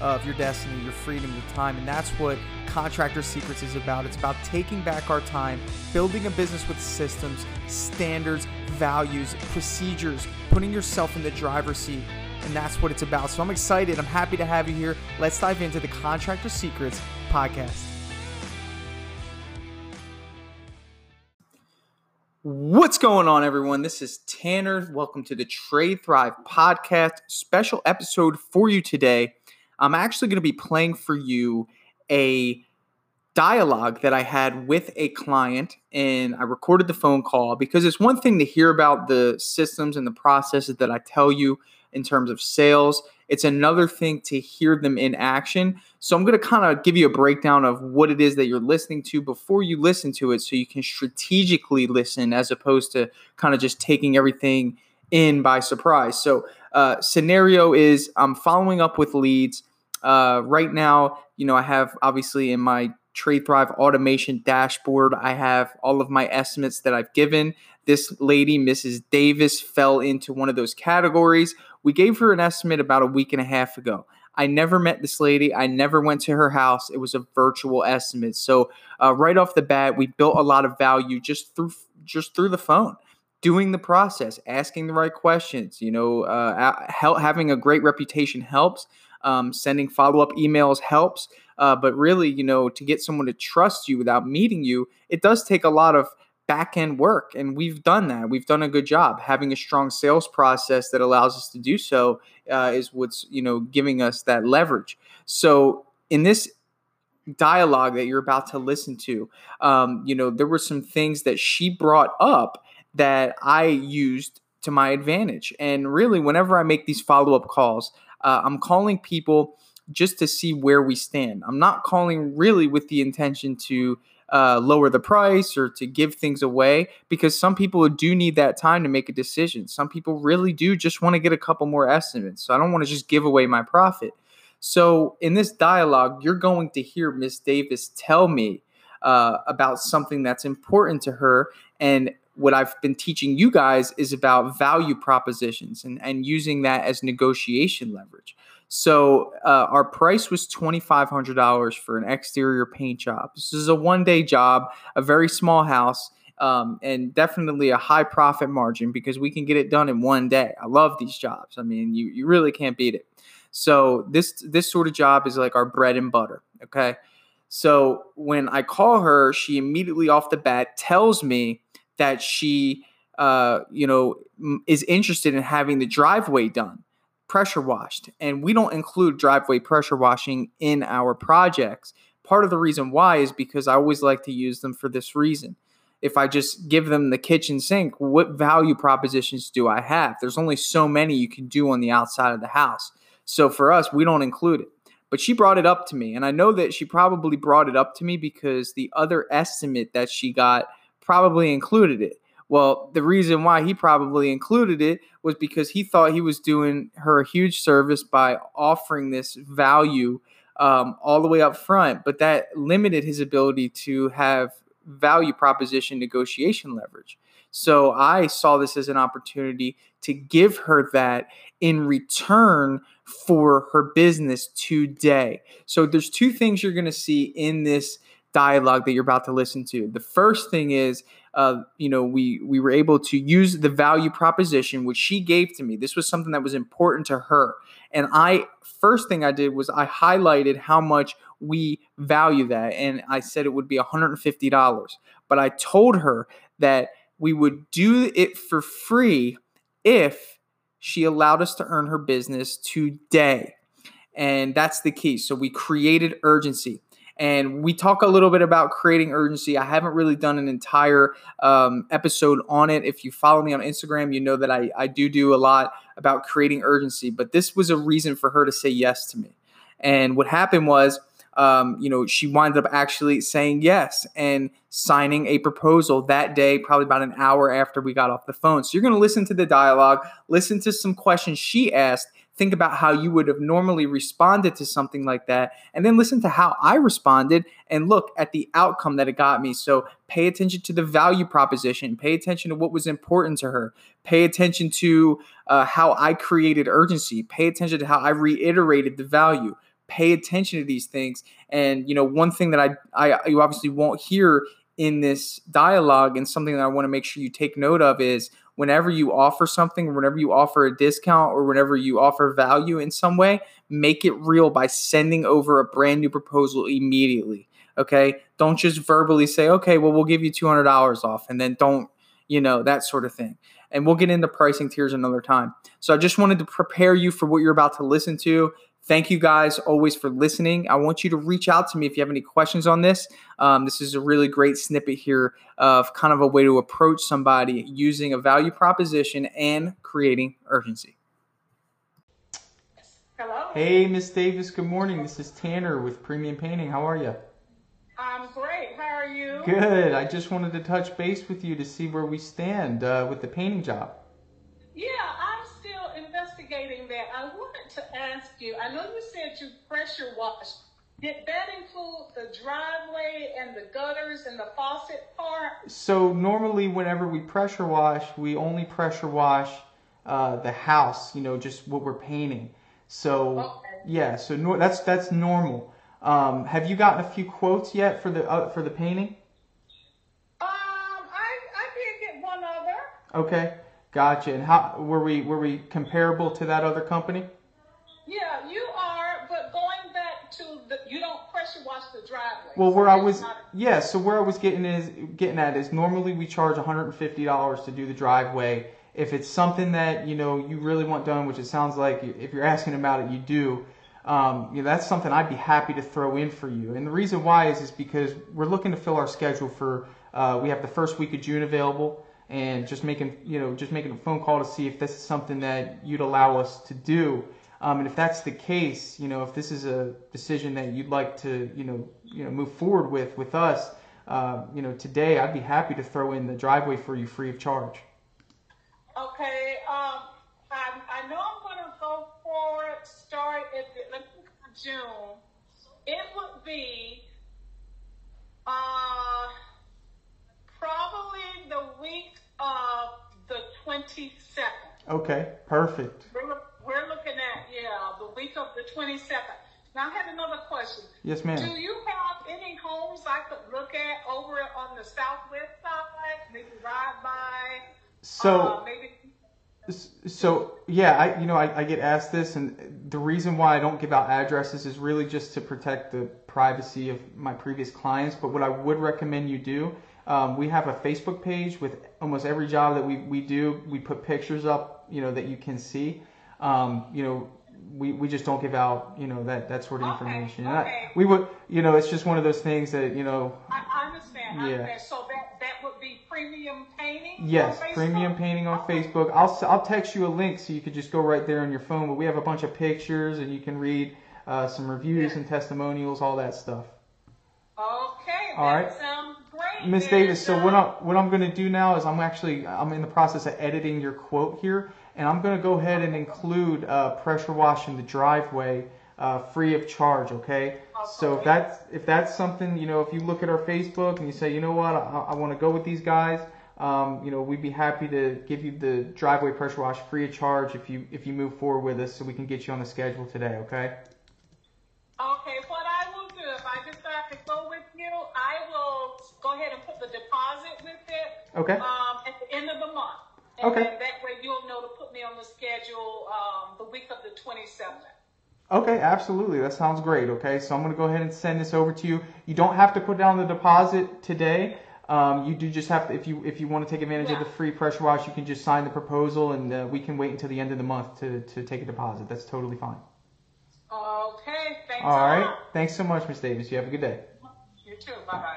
of your destiny, your freedom, your time. And that's what Contractor Secrets is about. It's about taking back our time, building a business with systems, standards, values, procedures, putting yourself in the driver's seat. And that's what it's about. So I'm excited. I'm happy to have you here. Let's dive into the Contractor Secrets podcast. What's going on, everyone? This is Tanner. Welcome to the Trade Thrive podcast. Special episode for you today. I'm actually going to be playing for you a dialogue that I had with a client and I recorded the phone call because it's one thing to hear about the systems and the processes that I tell you in terms of sales. It's another thing to hear them in action. So I'm going to kind of give you a breakdown of what it is that you're listening to before you listen to it so you can strategically listen as opposed to kind of just taking everything in by surprise. So uh, scenario is I'm following up with leads uh, right now, you know, I have obviously in my Trade Thrive automation dashboard, I have all of my estimates that I've given. This lady, Mrs. Davis, fell into one of those categories. We gave her an estimate about a week and a half ago. I never met this lady. I never went to her house. It was a virtual estimate. So uh, right off the bat, we built a lot of value just through just through the phone doing the process, asking the right questions. You know, uh, having a great reputation helps. Um, sending follow up emails helps. Uh, but really, you know, to get someone to trust you without meeting you, it does take a lot of back end work. And we've done that. We've done a good job. Having a strong sales process that allows us to do so uh, is what's, you know, giving us that leverage. So in this dialogue that you're about to listen to, um, you know, there were some things that she brought up that I used to my advantage. And really, whenever I make these follow up calls, uh, I'm calling people just to see where we stand. I'm not calling really with the intention to uh, lower the price or to give things away because some people do need that time to make a decision. Some people really do just want to get a couple more estimates. So I don't want to just give away my profit. So in this dialogue, you're going to hear Miss Davis tell me uh, about something that's important to her and what I've been teaching you guys is about value propositions and, and using that as negotiation leverage. So uh, our price was twenty five hundred dollars for an exterior paint job. This is a one day job, a very small house, um, and definitely a high profit margin because we can get it done in one day. I love these jobs. I mean, you you really can't beat it. So this this sort of job is like our bread and butter. Okay. So when I call her, she immediately off the bat tells me that she, uh, you know, is interested in having the driveway done, pressure washed, and we don't include driveway pressure washing in our projects. Part of the reason why is because I always like to use them for this reason. If I just give them the kitchen sink, what value propositions do I have? There's only so many you can do on the outside of the house. So for us, we don't include it. But she brought it up to me. And I know that she probably brought it up to me because the other estimate that she got probably included it. Well, the reason why he probably included it was because he thought he was doing her a huge service by offering this value um, all the way up front, but that limited his ability to have value proposition negotiation leverage. So I saw this as an opportunity to give her that in return for her business today. So there's two things you're going to see in this dialogue that you're about to listen to. The first thing is, uh, you know, we we were able to use the value proposition which she gave to me. This was something that was important to her, and I first thing I did was I highlighted how much we value that, and I said it would be $150. But I told her that we would do it for free if she allowed us to earn her business today. And that's the key. So we created urgency. And we talk a little bit about creating urgency. I haven't really done an entire um, episode on it. If you follow me on Instagram, you know that I, I do do a lot about creating urgency. But this was a reason for her to say yes to me. And what happened was, um, you know, she wound up actually saying yes and signing a proposal that day, probably about an hour after we got off the phone. So you're going to listen to the dialogue, listen to some questions she asked, think about how you would have normally responded to something like that, and then listen to how I responded and look at the outcome that it got me. So pay attention to the value proposition, pay attention to what was important to her, pay attention to uh, how I created urgency, pay attention to how I reiterated the value. Pay attention to these things, and you know one thing that I, I you obviously won't hear in this dialogue, and something that I want to make sure you take note of is whenever you offer something, whenever you offer a discount, or whenever you offer value in some way, make it real by sending over a brand new proposal immediately. Okay. Don't just verbally say, okay, well, we'll give you $200 off, and then don't, you know, that sort of thing. And we'll get into pricing tiers another time. So I just wanted to prepare you for what you're about to listen to. Thank you guys always for listening. I want you to reach out to me if you have any questions on this. Um, this is a really great snippet here of kind of a way to approach somebody using a value proposition and creating urgency. Hello. Hey, Miss Davis. Good morning. This is Tanner with Premium Painting. How are you? I'm great. How are you? Good. I just wanted to touch base with you to see where we stand uh, with the painting job. Yeah, I'm still investigating that. I wanted to ask you. I know you said you pressure wash. Did that include the driveway and the gutters and the faucet part? So normally, whenever we pressure wash, we only pressure wash uh, the house. You know, just what we're painting. So Okay. yeah, so no, that's that's normal. Um, have you gotten a few quotes yet for the uh, for the painting? Um, I I did get one other. Okay, gotcha. And how were we were we comparable to that other company? Yeah, you are. But going back to the, you don't pressure wash the driveway. Well, so where I was, not- yeah. So where I was getting is getting at is normally we charge $150 to do the driveway. If it's something that you know you really want done, which it sounds like if you're asking about it, you do. Um, you know, that's something I'd be happy to throw in for you. And the reason why is is because we're looking to fill our schedule for. Uh, we have the first week of June available, and just making you know just making a phone call to see if this is something that you'd allow us to do. Um, and if that's the case, you know, if this is a decision that you'd like to, you know, you know, move forward with with us, uh, you know, today I'd be happy to throw in the driveway for you free of charge. Okay, um, I, I know I'm gonna go for it, start at June. It would be, uh, probably the week of the twenty-second. Okay, perfect. We're, we're looking at, yeah, the week of the twenty-second. Now I have another question. Yes, ma'am. Do you have any homes I could look at over on the southwest side, maybe ride by? So. uh, maybe So yeah, I you know I, I get asked this, and the reason why I don't give out addresses is really just to protect the privacy of my previous clients. But what I would recommend you do, um, we have a Facebook page with almost every job that we we do. We put pictures up, you know, that you can see. Um, you know, we, we just don't give out you know that that sort of Okay, information. And I- we would you know it's just one of those things that you know I, I understand. I Yeah. understand. So that that would be premium painting. Yes, premium painting on Okay. Facebook. I'll I'll text you a link so you could just go right there on your phone. But we have a bunch of pictures and you can read uh, some reviews Yeah. and testimonials, all that stuff. Okay. All right. that right. Sounds great. Miss Davis, so what uh, I'm what I'm gonna do now is I'm actually I'm in the process of editing your quote here, and I'm gonna go ahead and include uh, pressure wash in the driveway uh, free of charge. Okay. So if that's if that's something you know, if you look at our Facebook and you say, you know what, I, I want to go with these guys, um, you know, we'd be happy to give you the driveway pressure wash free of charge if you if you move forward with us, so we can get you on the schedule today. Okay. Okay. What I will do if I decide to go with you, I will go ahead and put the deposit with it. Okay. Um, at the end of the month. And Okay. that way you'll on the schedule um, the week of the 27th. Okay, absolutely. That sounds great. Okay, so I'm going to go ahead and send this over to you. You don't have to put down the deposit today. Um, you do just have to, if you if you want to take advantage of the free pressure wash, you can just sign the proposal, and uh, we can wait until the end of the month to, to take a deposit. That's totally fine. Okay. Thanks All a lot. Thanks so much, Miss Davis. You have a good day. You too. Bye bye.